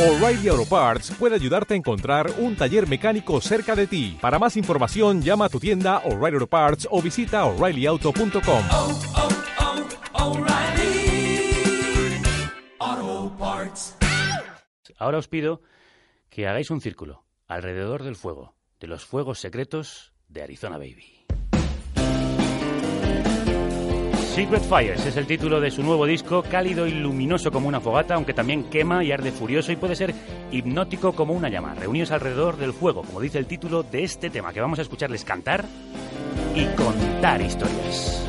O'Reilly Auto Parts puede ayudarte a encontrar un taller mecánico cerca de ti. Para más información, llama a tu tienda O'Reilly Auto Parts o visita oreillyauto.com. oh, oh, Parts. Ahora os pido que hagáis un círculo alrededor del fuego, de los fuegos secretos de Arizona Baby. Secret Fires es el título de su nuevo disco, cálido y luminoso como una fogata, aunque también quema y arde furioso y puede ser hipnótico como una llama. Reunidos alrededor del fuego, como dice el título de este tema, que vamos a escucharles cantar y contar historias.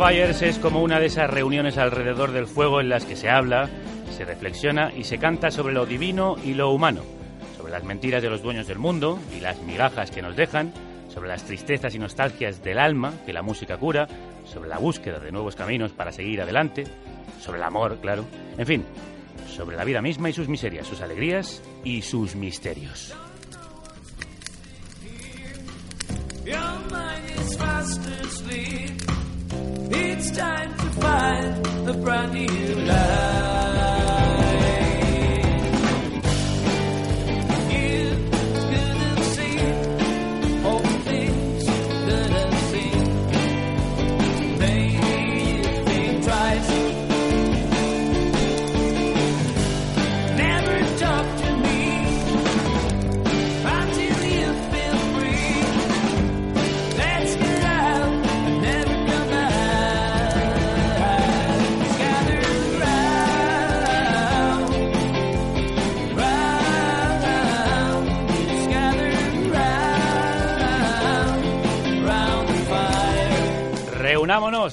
Fires es como una de esas reuniones alrededor del fuego en las que se habla, se reflexiona y se canta sobre lo divino y lo humano, sobre las mentiras de los dueños del mundo y las migajas que nos dejan, sobre las tristezas y nostalgias del alma que la música cura, sobre la búsqueda de nuevos caminos para seguir adelante, sobre el amor, claro, en fin, sobre la vida misma y sus miserias, sus alegrías y sus misterios. It's time to find a brand new life.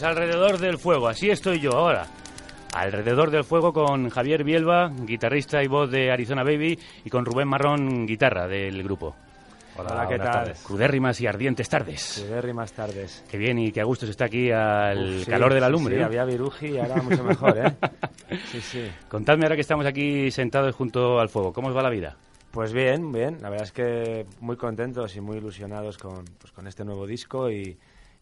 Alrededor del fuego, así estoy yo ahora. Alrededor del fuego con Javier Bielba, guitarrista y voz de Arizona Baby, y con Rubén Marrón, guitarra del grupo. Hola, ¿qué tal? Crudérrimas y ardientes tardes. Cudérrimas tardes. Qué bien y qué a gusto se está aquí al Uf, sí, calor de la sí, lumbre. Sí, ¿eh? había viruji y ahora mucho mejor, ¿eh? Sí, sí. Contadme ahora que estamos aquí sentados junto al fuego, ¿cómo os va la vida? Pues bien, bien. La verdad es que muy contentos y muy ilusionados con, pues, con este nuevo disco y,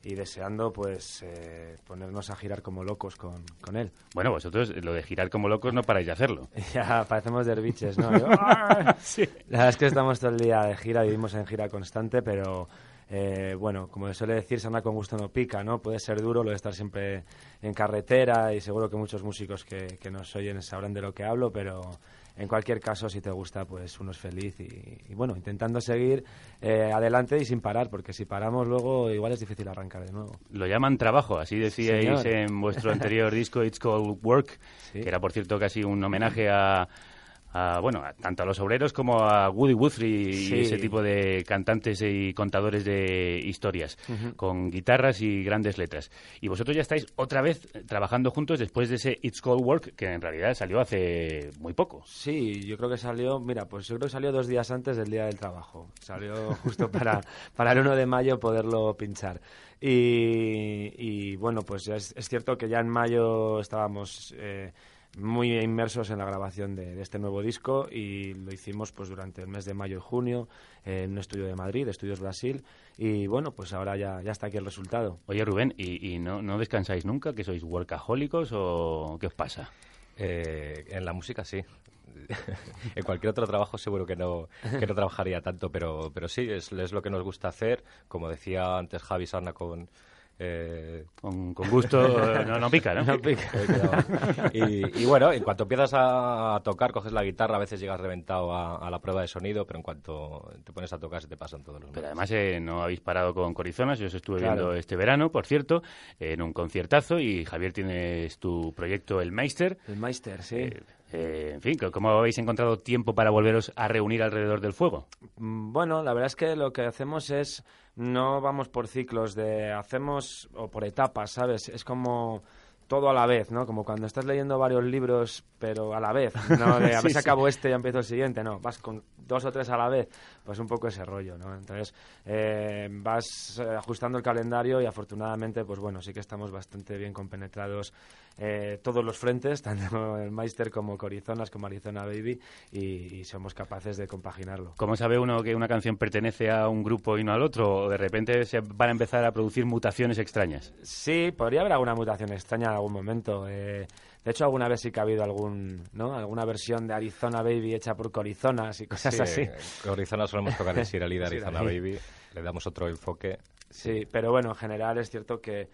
y deseando pues eh, ponernos a girar como locos con, con él. Bueno, vosotros lo de girar como locos no paráis de hacerlo. Ya parecemos derviches, ¿no? Yo, ¡ah! La verdad es que estamos todo el día de gira, vivimos en gira constante, pero eh, bueno, como suele decir, se anda con gusto no pica, ¿no? Puede ser duro lo de estar siempre en carretera y seguro que muchos músicos que, que nos oyen sabrán de lo que hablo, pero en cualquier caso, si te gusta, pues uno es feliz y, y bueno, intentando seguir eh, adelante y sin parar, porque si paramos luego igual es difícil arrancar de nuevo. Lo llaman trabajo, así decíais señor. en vuestro anterior disco It's Called Work, Sí. que era por cierto casi un homenaje a, a, bueno, a- tanto a los obreros como a Woody Guthrie Sí. y ese tipo de cantantes y contadores de historias, con guitarras y grandes letras. Y vosotros ya estáis otra vez trabajando juntos después de ese It's Called Work, que en realidad salió hace muy poco. Sí, yo creo que salió, mira, pues yo creo que salió dos días antes del Día del Trabajo. Salió justo para, para el 1 de mayo poderlo pinchar. Y, y, bueno, pues es, es cierto que ya en mayo estábamos eh, muy inmersos en la grabación de, de este nuevo disco y lo hicimos pues durante el mes de mayo y junio en un estudio de Madrid, Estudios Brasil, y bueno, pues ahora ya, ya está aquí el resultado. Oye, Rubén, ¿y, y no, no descansáis nunca? ¿Que sois workahólicos o qué os pasa? Eh, en la música sí. en cualquier otro trabajo seguro que no, que no trabajaría tanto, pero, pero sí, es, es lo que nos gusta hacer. Como decía antes Javi Sarna con... eh, Con, con gusto eh, no, no pica, ¿no? No pica. y, y bueno, en cuanto empiezas a, a tocar, coges la guitarra, a veces llegas reventado a, a la prueba de sonido, pero en cuanto te pones a tocar se te pasan todos los Pero además eh, no habéis parado con Corizonas, yo os estuve Claro. viendo este verano, por cierto, en un conciertazo y Javier tienes tu proyecto El Meister. El Meister, sí. Eh, eh, en fin, ¿cómo habéis encontrado tiempo para volveros a reunir alrededor del fuego? Mm, Bueno, la verdad es que lo que hacemos es, no vamos por ciclos de, hacemos, o por etapas, ¿sabes? Es como todo a la vez, ¿no? Como cuando estás leyendo varios libros, pero a la vez, ¿no? De a ver si acabo este y empiezo el siguiente, no, vas con dos o tres a la vez, pues un poco ese rollo, ¿no? Entonces, eh, vas eh, ajustando el calendario y afortunadamente, pues bueno, sí que estamos bastante bien compenetrados eh, todos los frentes, tanto el Meister como Corizonas, como Arizona Baby, y, y somos capaces de compaginarlo. ¿Cómo sabe uno que una canción pertenece a un grupo y no al otro? ¿O de repente se van a empezar a producir mutaciones extrañas? Sí, podría haber alguna mutación extraña en algún momento. eh, de hecho, alguna vez sí que ha habido algún, ¿no? alguna versión de Arizona Baby hecha por Corizonas y cosas Sí, así. en Arizona solemos tocar el Sierra Leader, Sí, Arizona. Baby, le damos otro enfoque. Sí, pero bueno, en general es cierto que,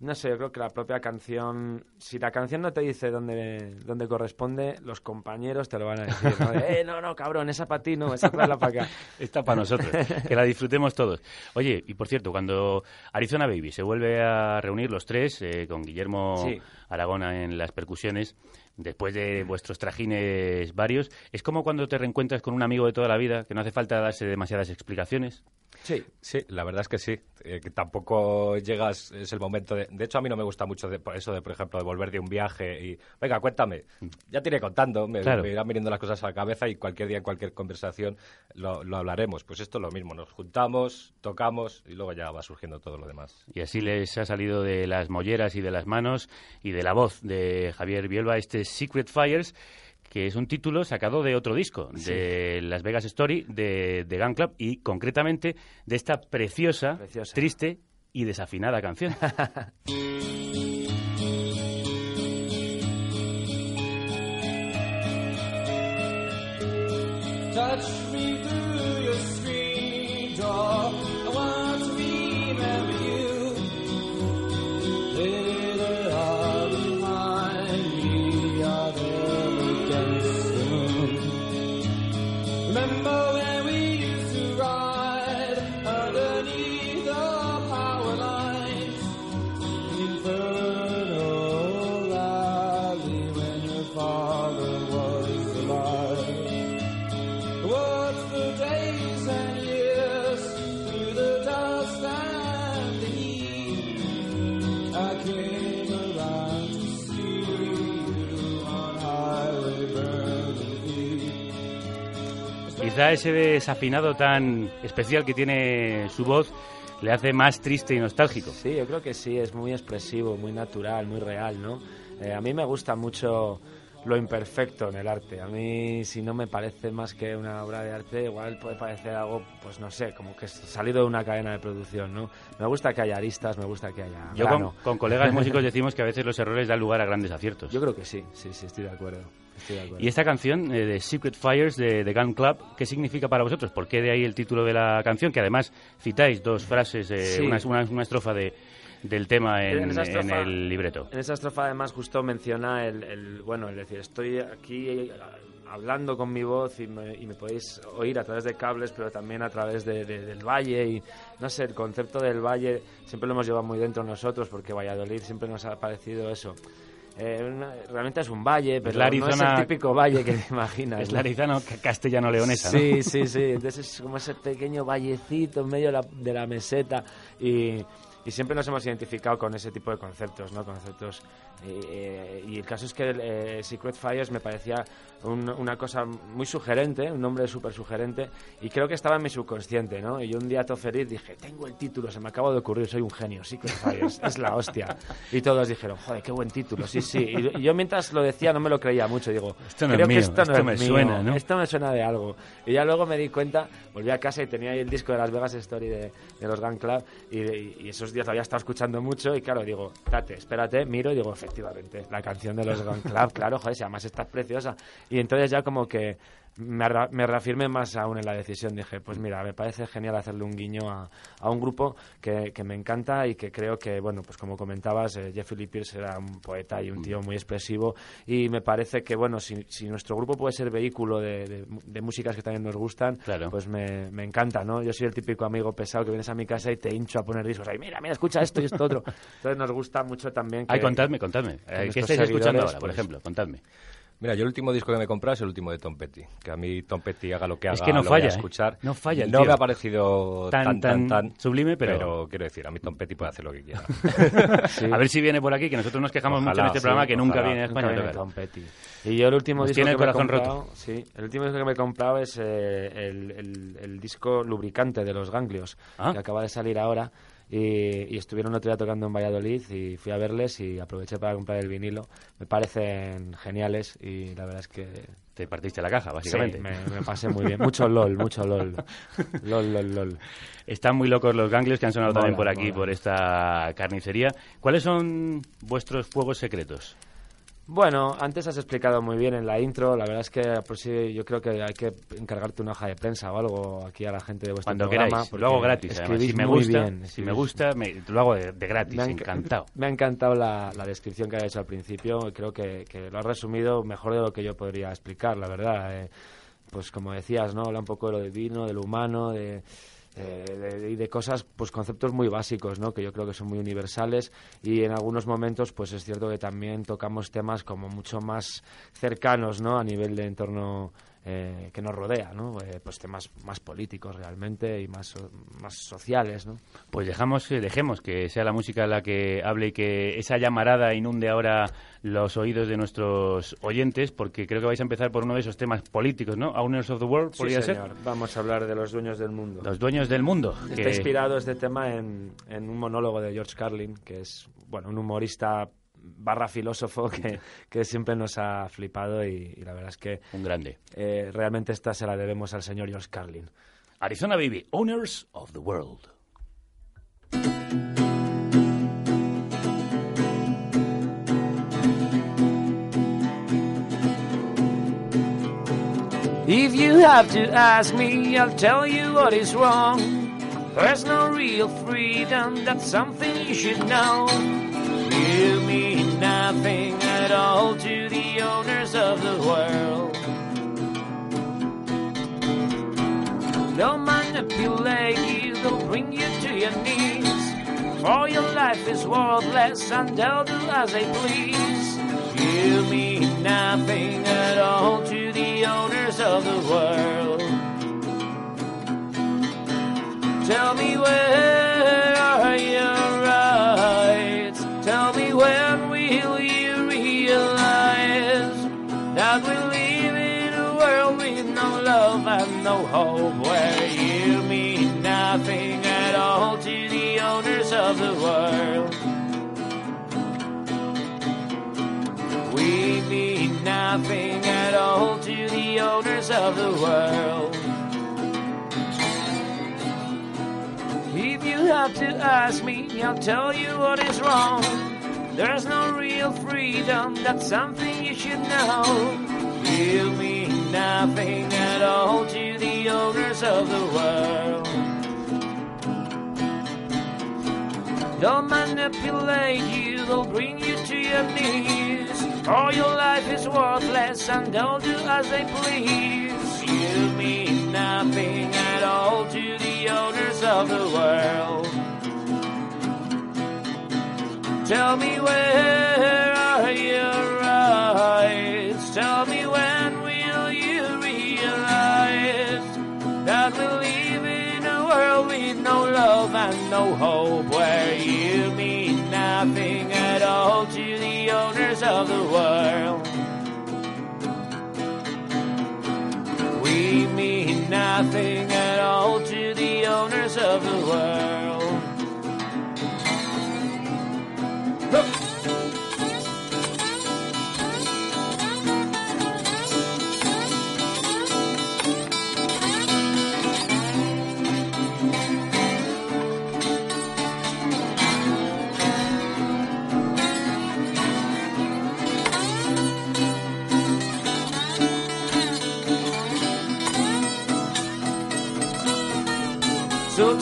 no sé, yo creo que la propia canción, si la canción no te dice dónde, dónde corresponde, los compañeros te lo van a decir, ¿no? De, eh, no, no, cabrón, esa para ti, no, esa para acá. Está para nosotros, que la disfrutemos todos. Oye, y por cierto, cuando Arizona Baby se vuelve a reunir los tres, eh, con Guillermo Sí. Aragona en las percusiones, después de vuestros trajines varios, es como cuando te reencuentras con un amigo de toda la vida, que no hace falta darse demasiadas explicaciones. Sí, Sí, la verdad es que sí. eh, que tampoco llegas, es el momento de... De hecho, a mí no me gusta mucho de, eso de, por ejemplo, de volver de un viaje y... Venga, cuéntame. Ya te iré contando, me, Claro. me irán viniendo las cosas a la cabeza y cualquier día, en cualquier conversación lo, lo hablaremos. Pues esto es lo mismo, nos juntamos, tocamos y luego ya va surgiendo todo lo demás. Y así les ha salido de las molleras y de las manos y de la voz de Javier Bielba este Secret Fires, que es un título sacado de otro disco, de Las Vegas Story, de, de Gun Club y concretamente de esta preciosa, Preciosa. triste y desafinada canción. Touch Quizá ese desafinado tan especial que tiene su voz le hace más triste y nostálgico. Sí, yo creo que sí, es muy expresivo, muy natural, muy real, ¿no? Eh, a mí me gusta mucho lo imperfecto en el arte. A mí, si no me parece más que una obra de arte, igual puede parecer algo, pues no sé, como que salido de una cadena de producción, ¿no? Me gusta que haya aristas, me gusta que haya Yo con, colegas músicos decimos que a veces los errores dan lugar a grandes aciertos. Yo creo que sí, sí, sí, estoy de acuerdo. Estoy de acuerdo. Y esta canción eh, de Secret Fires de, de Gun Club, ¿qué significa para vosotros? ¿Por qué de ahí el título de la canción? Que además citáis dos frases, eh, Sí. una, una- una estrofa de, del tema en, En estrofa- en el libreto. En esa estrofa además justo menciona el, el- bueno, es decir, estoy aquí eh, hablando con mi voz y me, y me podéis oír a través de cables, pero también a través de- de- del valle y no sé, el concepto del valle siempre lo hemos llevado muy dentro nosotros porque Valladolid siempre nos ha parecido eso. Eh, una- realmente es un valle, pero la no es Arizona- el típico valle que te imaginas. Es la arizano castellano-leonesa, ¿no? Sí, sí, sí. Entonces es como ese pequeño vallecito en medio de la, de la meseta y, y siempre nos hemos identificado con ese tipo de conceptos, ¿no? Conceptos. eh, y el caso es que eh, Secret Fires me parecía un- una cosa muy sugerente, un nombre súper sugerente, y creo que estaba en mi subconsciente, ¿no? Y yo un día todo feliz dije, tengo el título, se me acaba de ocurrir, soy un genio, Secret Fires, es la hostia. Y todos dijeron, joder, qué buen título, sí, sí. Y, y yo mientras lo decía no me lo creía mucho, digo, Esto no es creo que mío, esto no esto es me mío, suena, ¿no? Esto me suena de algo. Y ya luego me di cuenta, volví a casa y tenía ahí el disco de Las Vegas Story de, de los Gun Club, y, y- y esos días lo había escuchando mucho, y claro, digo, date, espérate, miro y digo, efectivamente, la canción de los Gun Club, claro, joder, si además está preciosa. Y entonces ya como que me, reafirmé más aún en la decisión. Dije, pues mira, me parece genial hacerle un guiño a, a un grupo que, que me encanta y que creo que, bueno, pues como comentabas, eh, Jeff Lee Pierce era un poeta y un tío muy expresivo y me parece que, bueno, si, si nuestro grupo puede ser vehículo de, de- de músicas que también nos gustan, Claro. pues me, me encanta, ¿no? Yo soy el típico amigo pesado que vienes a mi casa y te hincho a poner discos ahí, mira, mira, escucha esto y esto otro. Entonces nos gusta mucho también que... Ay, contadme, contadme. Eh, ¿Qué estáis escuchando ahora, por pues, ejemplo? Contadme. Mira, yo el último disco que me he comprado es el último de Tom Petty. Que a mí Tom Petty haga lo que haga, Es que no lo voy falla, a ¿eh? escuchar. No falla el No tío. me ha parecido Tan, tan, tan tan, sublime, pero- quiero decir, a mí Tom Petty puede hacer lo que quiera. A ver si viene por aquí, que nosotros nos quejamos Ojalá, mucho en este sí, programa que nunca ojalá. viene a Nunca España a viene. Tom Petty. Y yo el último Nos disco tiene que el me he corazón comprado, roto. sí, el último disco que me he comprado es eh, el, el- el disco Lubricante de los Ganglios, Ah. que acaba de salir ahora. Y, y estuvieron otro día tocando en Valladolid y fui a verles y aproveché para comprar el vinilo. Me parecen geniales y la verdad es que Te partiste la caja, básicamente. sí, me, me pasé muy bien. Mucho LOL, mucho LOL. LOL, LOL, LOL. Están muy locos los ganglios que han sonado Mola, también por aquí, mola. por esta carnicería. ¿Cuáles son vuestros fuegos secretos? Bueno, antes has explicado muy bien en la intro. La verdad es que por sí yo creo que hay que encargarte una hoja de prensa o algo aquí a la gente de vuestro Cuando programa. queráis. Lo hago gratis, además. Si me muy gusta, bien, si me gusta me- lo hago de, de gratis, Me ha encantado. Me ha encantado la, la descripción que has hecho al principio. Creo que, que lo has resumido mejor de lo que yo podría explicar, la verdad. Eh, pues como decías, ¿no? Habla un poco de lo divino, de lo humano, de, eh, y de cosas, pues conceptos muy básicos, ¿no? Que yo creo que son muy universales y en algunos momentos, pues es cierto que también tocamos temas como mucho más cercanos, ¿no? A nivel de entorno eh, que nos rodea, ¿no? Eh, pues temas más políticos realmente y más, más sociales, ¿no? Pues dejamos, eh, dejemos que sea la música la que hable y que esa llamarada inunde ahora los oídos de nuestros oyentes, porque creo que vais a empezar por uno de esos temas políticos, ¿no? Owners of the World, Sí, podría señor. Vamos a hablar de los dueños del mundo. ser. Los dueños del mundo. Está que- inspirado este tema en, en un monólogo de George Carlin, que es bueno un humorista barra filósofo que, que siempre nos ha flipado y, y la verdad es que Un grande. eh, realmente esta se la debemos al señor George Carlin. Arizona Baby, Owners of the World. If you have to ask me, I'll tell you what is wrong. There's no real freedom, that's something you should know. Mean nothing at all to the owners of the world. They'll manipulate you, they'll bring you to your knees. For your life is worthless and they'll do as they please. You mean nothing at all to the owners of the world. Tell me where and no hope where you mean nothing at all to the owners of the world. We mean nothing at all to the owners of the world. If you have to ask me, I'll tell you what is wrong. There's no real freedom, that's something you should know. You mean nothing at all to the owners of the world. They'll manipulate you, they'll bring you to your knees. All your life is worthless and they'll do as they please. You mean nothing at all to the owners of the world. Tell me where love and no hope where you mean nothing at all to the owners of the world. We mean nothing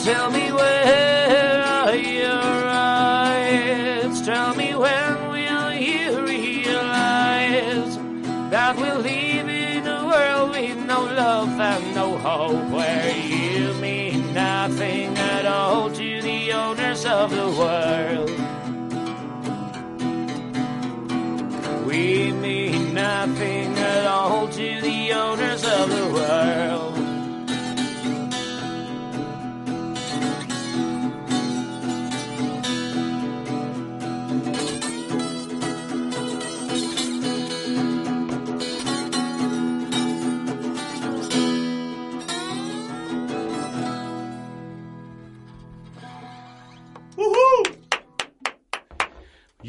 tell me where are your eyes? Tell me when will you realize that we're in a world with no love and no hope, where you mean nothing at all to the owners of the world. We mean nothing at all to the owners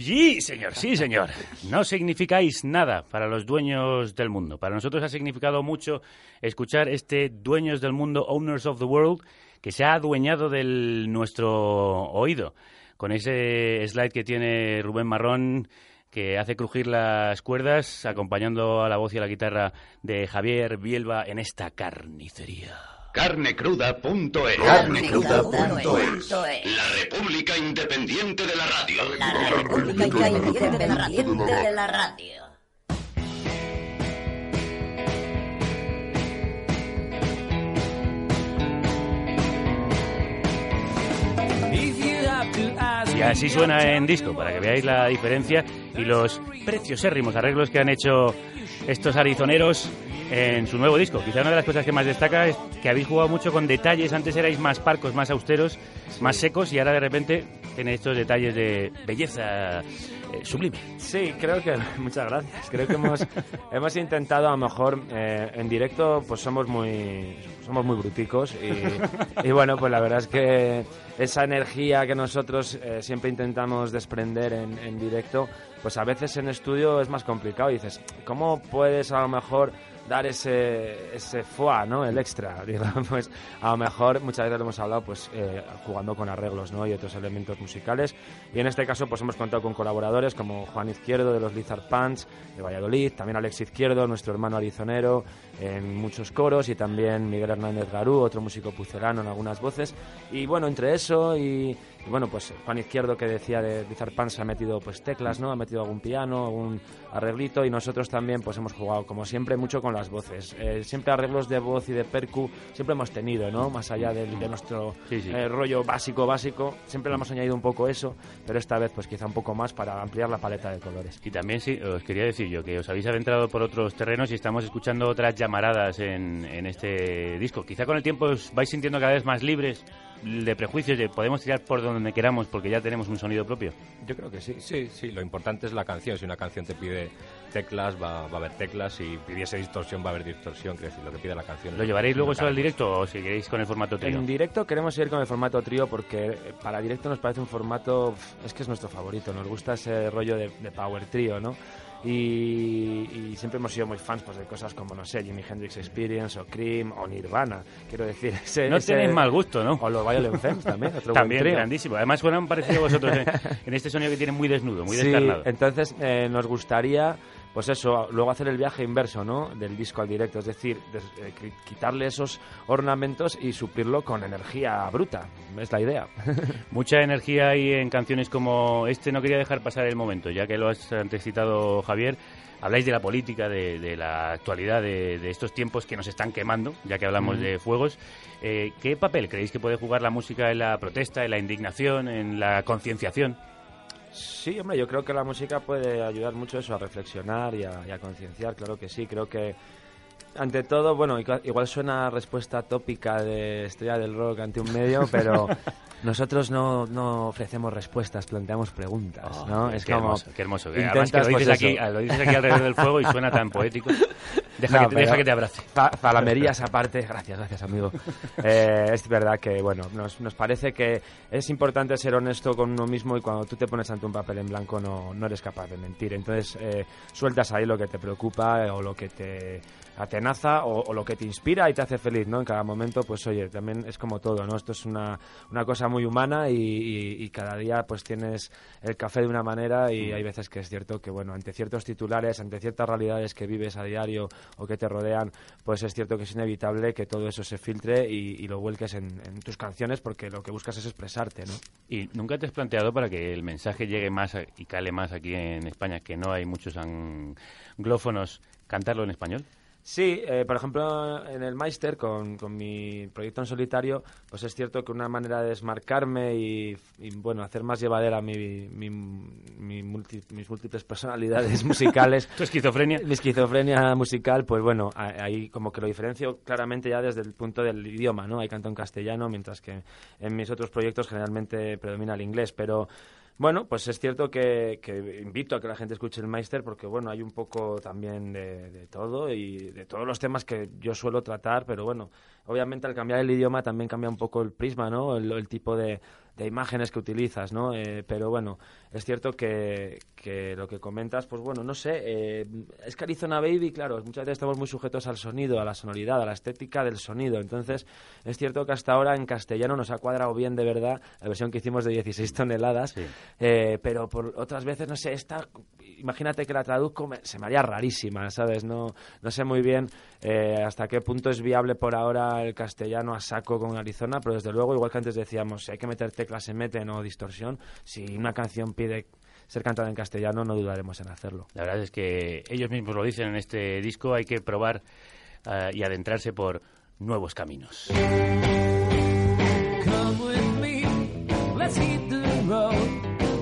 Sí, señor, sí, señor. No significáis nada para los dueños del mundo. Para nosotros ha significado mucho escuchar este Dueños del Mundo, Owners of the World, que se ha adueñado de nuestro oído. Con ese slide que tiene Rubén Marrón, que hace crujir las cuerdas, acompañando a la voz y a la guitarra de Javier Bielba en esta carnicería. Carnecruda.es. Carnecruda.es. La República Independiente de la Radio. La República Independiente de la Radio. Y así suena en disco, para que veáis la diferencia y los preciosérrimos arreglos que han hecho estos arizoneros en su nuevo disco. Quizá una de las cosas que más destaca es que habéis jugado mucho con detalles. Antes erais más parcos, más austeros, más secos y ahora de repente tenéis estos detalles de belleza eh, sublime. Sí, creo que muchas gracias. Creo que hemos hemos intentado a lo mejor eh, en directo pues somos muy somos muy bruticos y, y bueno pues la verdad es que esa energía que nosotros eh, siempre intentamos desprender en, en directo pues a veces en estudio es más complicado y dices cómo puedes a lo mejor dar ese, ese foie, ¿no? El extra, digamos. A lo mejor muchas veces lo hemos hablado pues eh, jugando con arreglos, ¿no? Y otros elementos musicales. Y en este caso pues hemos contado con colaboradores como Juan Izquierdo de los Lizard Pants de Valladolid, también Alex Izquierdo, nuestro hermano arizonero, en muchos coros y también Miguel Hernández Garú, otro músico pucelano en algunas voces. Y bueno, entre eso y, y bueno, pues Juan Izquierdo que decía de Lizard Pants ha metido pues teclas, ¿no? Ha metido algún piano, algún arreglito y nosotros también pues hemos jugado como siempre mucho con las voces. Eh, siempre arreglos de voz y de percu siempre hemos tenido, ¿no? Más allá del- de, nuestro Sí, sí. eh, rollo básico, básico, siempre le hemos añadido un poco eso, pero esta vez pues quizá un poco más para ampliar la paleta de colores. Y también sí, os quería decir yo que os habéis adentrado por otros terrenos y estamos escuchando otras llamaradas en, en este disco. Quizá con el tiempo os vais sintiendo cada vez más libres de prejuicios, de podemos tirar por donde queramos porque ya tenemos un sonido propio. Yo creo que sí. Sí, sí, lo importante es la canción. Si una canción te pide teclas, va, va a haber teclas. Si pidiese distorsión, va a haber distorsión. Quiero decir, lo que pide la canción. ¿Lo llevaréis luego eso al directo? o seguiréis con el formato trío? En directo queremos ir con el formato trío porque eh, para directo nos parece un formato, es que es nuestro favorito, nos gusta ese rollo de, de power trío, ¿no? Y, y siempre hemos sido muy fans pues, de cosas como, no sé, Jimi Hendrix Experience o Cream o Nirvana, quiero decir. Ese, No ese- tenéis mal gusto, ¿no? O los Violent Femmes también, otro También, grandísimo. Además suenan parecido a vosotros en, en este sonido que tiene muy desnudo, muy Sí, descarnado. entonces eh, nos gustaría, pues eso, luego hacer el viaje inverso, ¿no? Del disco al directo, es decir, des- eh, qui- quitarle esos ornamentos y suplirlo con energía bruta, es la idea. Mucha energía hay en canciones como este. No quería dejar pasar el momento, ya que lo has antes citado, Javier. Habláis de la política, de, de la actualidad, de, de estos tiempos que nos están quemando, ya que hablamos de fuegos. Eh, ¿Qué papel creéis que puede jugar la música en la protesta, en la indignación, en la concienciación? Sí, hombre, yo creo que la música puede ayudar mucho eso, a reflexionar y a, y a concienciar, claro que sí. Creo que ante todo, bueno, igual, suena respuesta tópica de estrella del rock ante un medio, pero nosotros no, no ofrecemos respuestas, planteamos preguntas, Oh, ¿no? es qué como hermoso, qué hermoso. que Además que intentas, lo dices, pues, aquí, lo dices aquí alrededor del fuego y suena tan poético. Deja, No, que, te- deja que te abrace. Pa- Palamerías aparte, gracias, gracias amigo. Eh, es verdad que, bueno, nos, nos parece que es importante ser honesto con uno mismo y cuando tú te pones ante un papel en blanco no, no eres capaz de mentir. Entonces, eh, sueltas ahí lo que te preocupa eh, o lo que te atenaza o, o lo que te inspira y te hace feliz, ¿no? En cada momento, pues oye, también es como todo, ¿no? Esto es una, una cosa muy humana y, y- y cada día pues tienes el café de una manera y hay veces que es cierto que, bueno, ante ciertos titulares, ante ciertas realidades que vives a diario o que te rodean, pues es cierto que es inevitable que todo eso se filtre y, y lo vuelques en, en tus canciones porque lo que buscas es expresarte, ¿no? ¿Y nunca te has planteado para que el mensaje llegue más y cale más aquí en España, que no hay muchos anglófonos, cantarlo en español? Sí, eh, por ejemplo, en el Meister, con, con mi proyecto en solitario, pues es cierto que una manera de desmarcarme y, y, bueno, hacer más llevadera mi, mi- mi multi- mis múltiples personalidades musicales, ¿Tu esquizofrenia? mi esquizofrenia musical, pues bueno, ahí como que lo diferencio claramente ya desde el punto del idioma, ¿no? Hay canto en castellano, mientras que en mis otros proyectos generalmente predomina el inglés, pero bueno, pues es cierto que, que invito a que la gente escuche el Meister porque, bueno, hay un poco también de, todo y de todos los temas que yo suelo tratar, pero bueno, obviamente al cambiar el idioma también cambia un poco el prisma, ¿no? El tipo de, de imágenes que utilizas, ¿no? Eh, pero bueno, es cierto que, que lo que comentas, pues bueno, no sé, eh, es que Arizona Baby, claro, muchas veces estamos muy sujetos al sonido, a la sonoridad, a la estética del sonido. Entonces, es cierto que hasta ahora en castellano nos ha cuadrado bien de verdad la versión que hicimos de 16 toneladas, Sí. eh, pero por otras veces, no sé, esta, imagínate que la traduzco, me- se me haría rarísima, ¿sabes? No, no sé muy bien eh, hasta qué punto es viable por ahora el castellano a saco con Arizona, pero desde luego, igual que antes decíamos, si hay que meter teclas se meten o distorsión, si una canción pide ser cantada en castellano, no dudaremos en hacerlo. La verdad es que ellos mismos lo dicen en este disco, hay que probar eh, y adentrarse por nuevos caminos. Come with me, let's hit the road,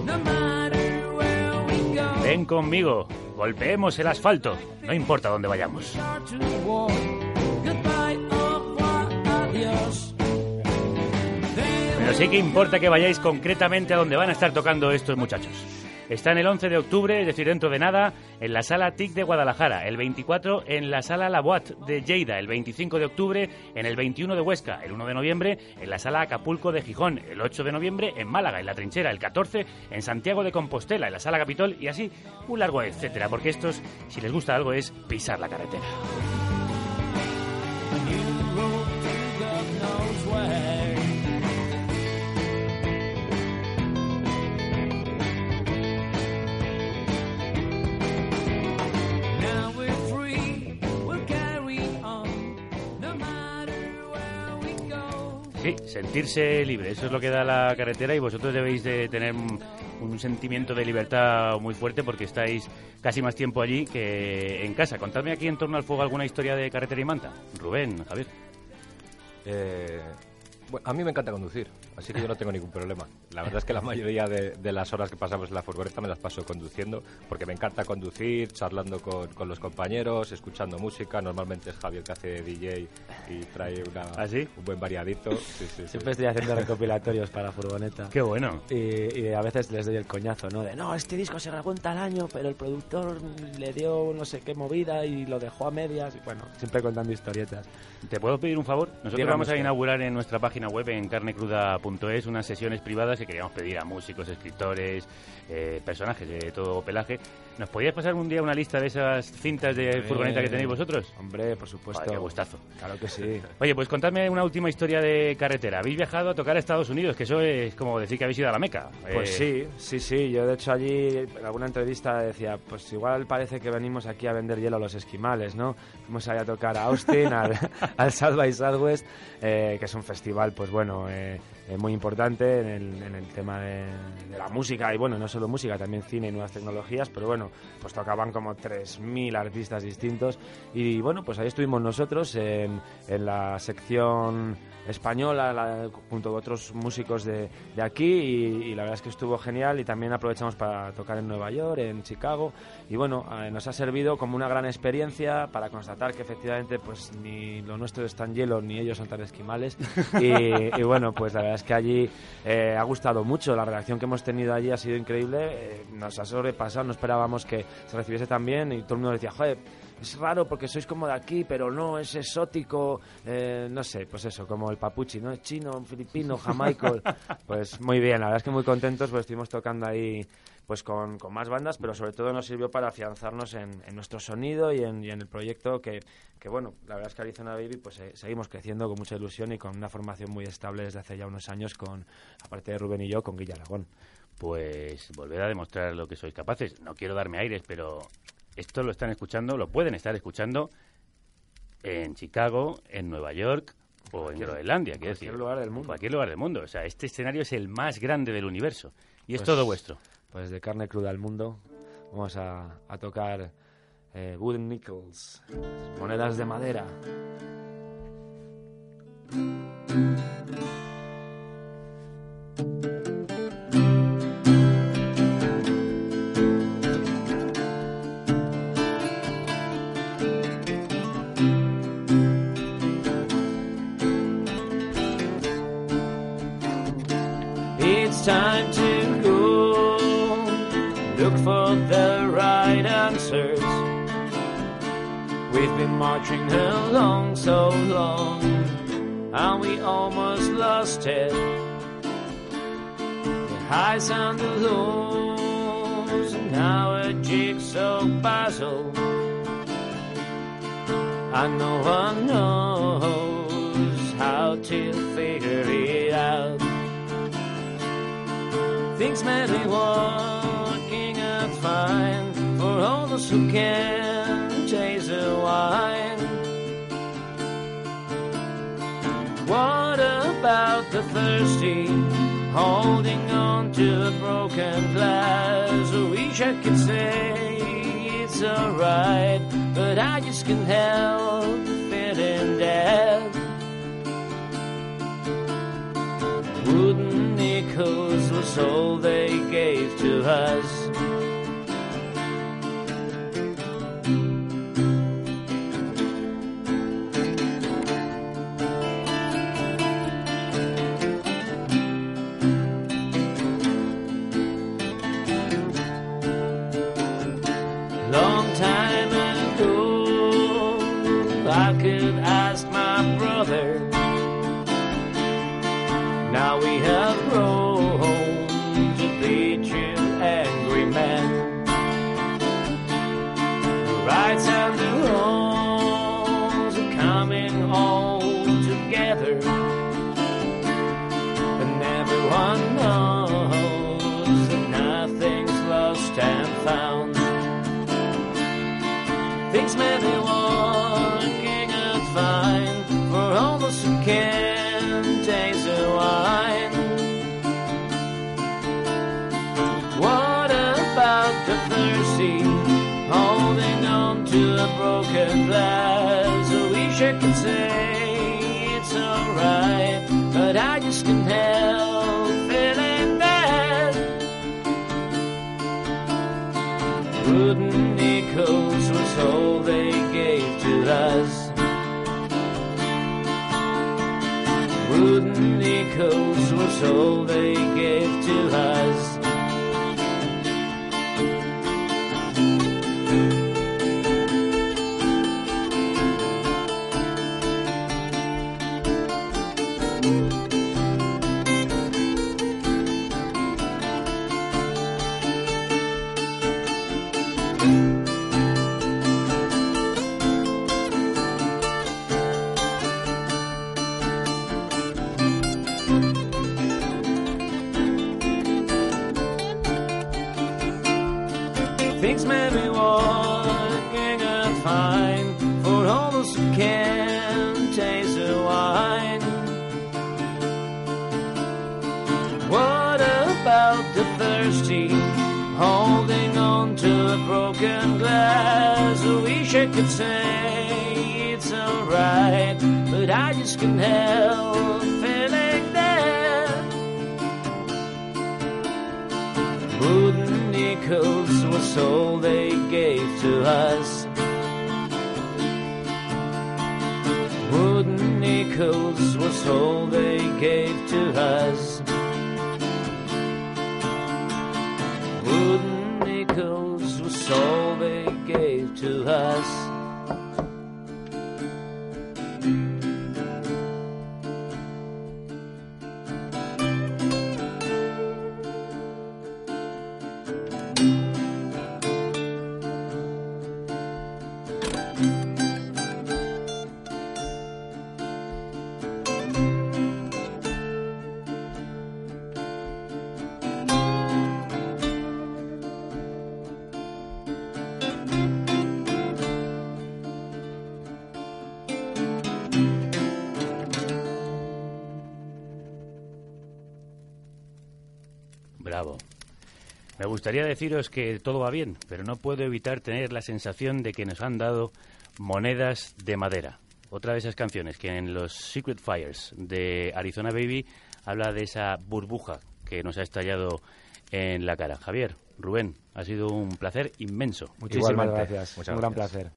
no matter where we go. Ven conmigo, golpeemos el asfalto, no importa dónde vayamos. Pero sí que importa que vayáis concretamente a donde van a estar tocando estos muchachos. Están el 11 de octubre, es decir, dentro de nada, en la Sala TIC de Guadalajara, el 24 en la Sala La Boîte de Lleida, el 25 de octubre en el 21 de Huesca, el 1 de noviembre en la Sala Acapulco de Gijón, el 8 de noviembre en Málaga, en La Trinchera, el 14 en Santiago de Compostela, en la Sala Capitol y así un largo etcétera, porque estos, si les gusta algo, es pisar la carretera. Sí, sentirse libre, eso es lo que da la carretera y vosotros debéis de tener un, sentimiento de libertad muy fuerte porque estáis casi más tiempo allí que en casa. Contadme aquí en torno al fuego alguna historia de carretera y manta. Rubén, Javier. Eh, bueno, a mí me encanta conducir, así que yo no tengo ningún problema. La verdad es que la mayoría de, de las horas que pasamos en la furgoneta me las paso conduciendo, porque me encanta conducir, charlando con, con los compañeros, escuchando música. Normalmente es Javier que hace DJ y trae una, ¿Ah, sí? un buen variadito. Sí, sí, sí. Siempre estoy haciendo recopilatorios para furgoneta. Qué bueno. Y, y a veces les doy el coñazo, ¿no? De no, este disco se grabó en tal año, pero el productor le dio no sé qué movida y lo dejó a medias. Y bueno, siempre contando historietas. ¿Te puedo pedir un favor? Nosotros Dígame vamos a inaugurar en nuestra página web en carnecruda.es unas sesiones privadas que queríamos pedir a músicos, escritores, eh, personajes de todo pelaje. ¿Nos podías pasar un día una lista de esas cintas de furgoneta que tenéis vosotros? Hombre, por supuesto. Qué gustazo. Claro que sí. Oye, pues contadme una última historia de carretera. Habéis viajado a tocar a Estados Unidos, que eso es como decir que habéis ido a la Meca. Pues Eh, sí, sí, sí. Yo de hecho allí en alguna entrevista decía, pues igual parece que venimos aquí a vender hielo a los esquimales, ¿no? Fuimos allá a tocar a Austin, al, al South by Southwest, eh, que es un festival, pues bueno, eh, eh, muy importante en el, en el tema de, de la música y bueno, no solo música, también cine y nuevas tecnologías, pero bueno, pues tocaban como 3.000 artistas distintos. Y bueno, pues ahí estuvimos nosotros en, en la sección española la- junto con otros músicos de, de aquí y, y la verdad es que estuvo genial. Y también aprovechamos para tocar en Nueva York, en Chicago. Y bueno, eh, nos ha servido como una gran experiencia para constatar que efectivamente pues ni lo nuestro es tan hielo ni ellos son tan esquimales. Y, y bueno, pues la verdad es que allí eh, ha gustado mucho, la reacción que hemos tenido allí ha sido increíble, eh, nos ha sobrepasado, no esperábamos que se recibiese tan bien y todo el mundo decía, joder, es raro porque sois como de aquí, pero no, es exótico, eh, no sé, pues eso, como el papuchi, ¿no? Es chino, filipino, jamaico. Pues muy bien, la verdad es que muy contentos, pues estuvimos tocando ahí pues con, con más bandas, pero sobre todo nos sirvió para afianzarnos en, en nuestro sonido y en, y en el proyecto que, que, bueno, la verdad es que Arizona Baby pues eh, seguimos creciendo con mucha ilusión y con una formación muy estable desde hace ya unos años con, aparte de Rubén y yo, con Guilla Aragón. Pues volver a demostrar lo que sois capaces. No quiero darme aires, pero esto lo están escuchando, lo pueden estar escuchando en Chicago, en Nueva York o en Groenlandia, quiero cualquier decir. lugar del mundo. En cualquier lugar del mundo. O sea, este escenario es el más grande del universo y es Pues- todo vuestro. Pues de carne cruda al mundo vamos a, a tocar eh, wooden nickels, monedas de madera. We've been marching along so long, and we almost lost it. The highs and the lows, and now a jigsaw puzzle. And no one knows how to figure it out. Things may be working out fine for all those who can wine. What about the thirsty holding on to a broken glass? Wish I could say it's alright, but I just can't help feeling dead. Wooden nickels was all they gave to us. The thirsty holding on to a broken glass? Wish I could say it's alright, but I just can't help feeling bad. Wooden nickels was all they gave to us. Wooden nickels was all they gave to us. Things may be working out fine for all those who can taste the wine. What about the thirsty, holding on to a broken glass. I wish I could say it's alright, but I just can't help feeling that. Wooden nickels was all they gave to us. Wooden nickels was all they gave to us. Wooden nickels was all they gave to us. Me gustaría deciros que todo va bien, pero no puedo evitar tener la sensación de que nos han dado monedas de madera. Otra de esas canciones que en los Secret Fires de Arizona Baby habla de esa burbuja que nos ha estallado en la cara. Javier, Rubén, ha sido un placer inmenso. Muchísimas Igualmente. gracias. Muchas un gran gracias. placer.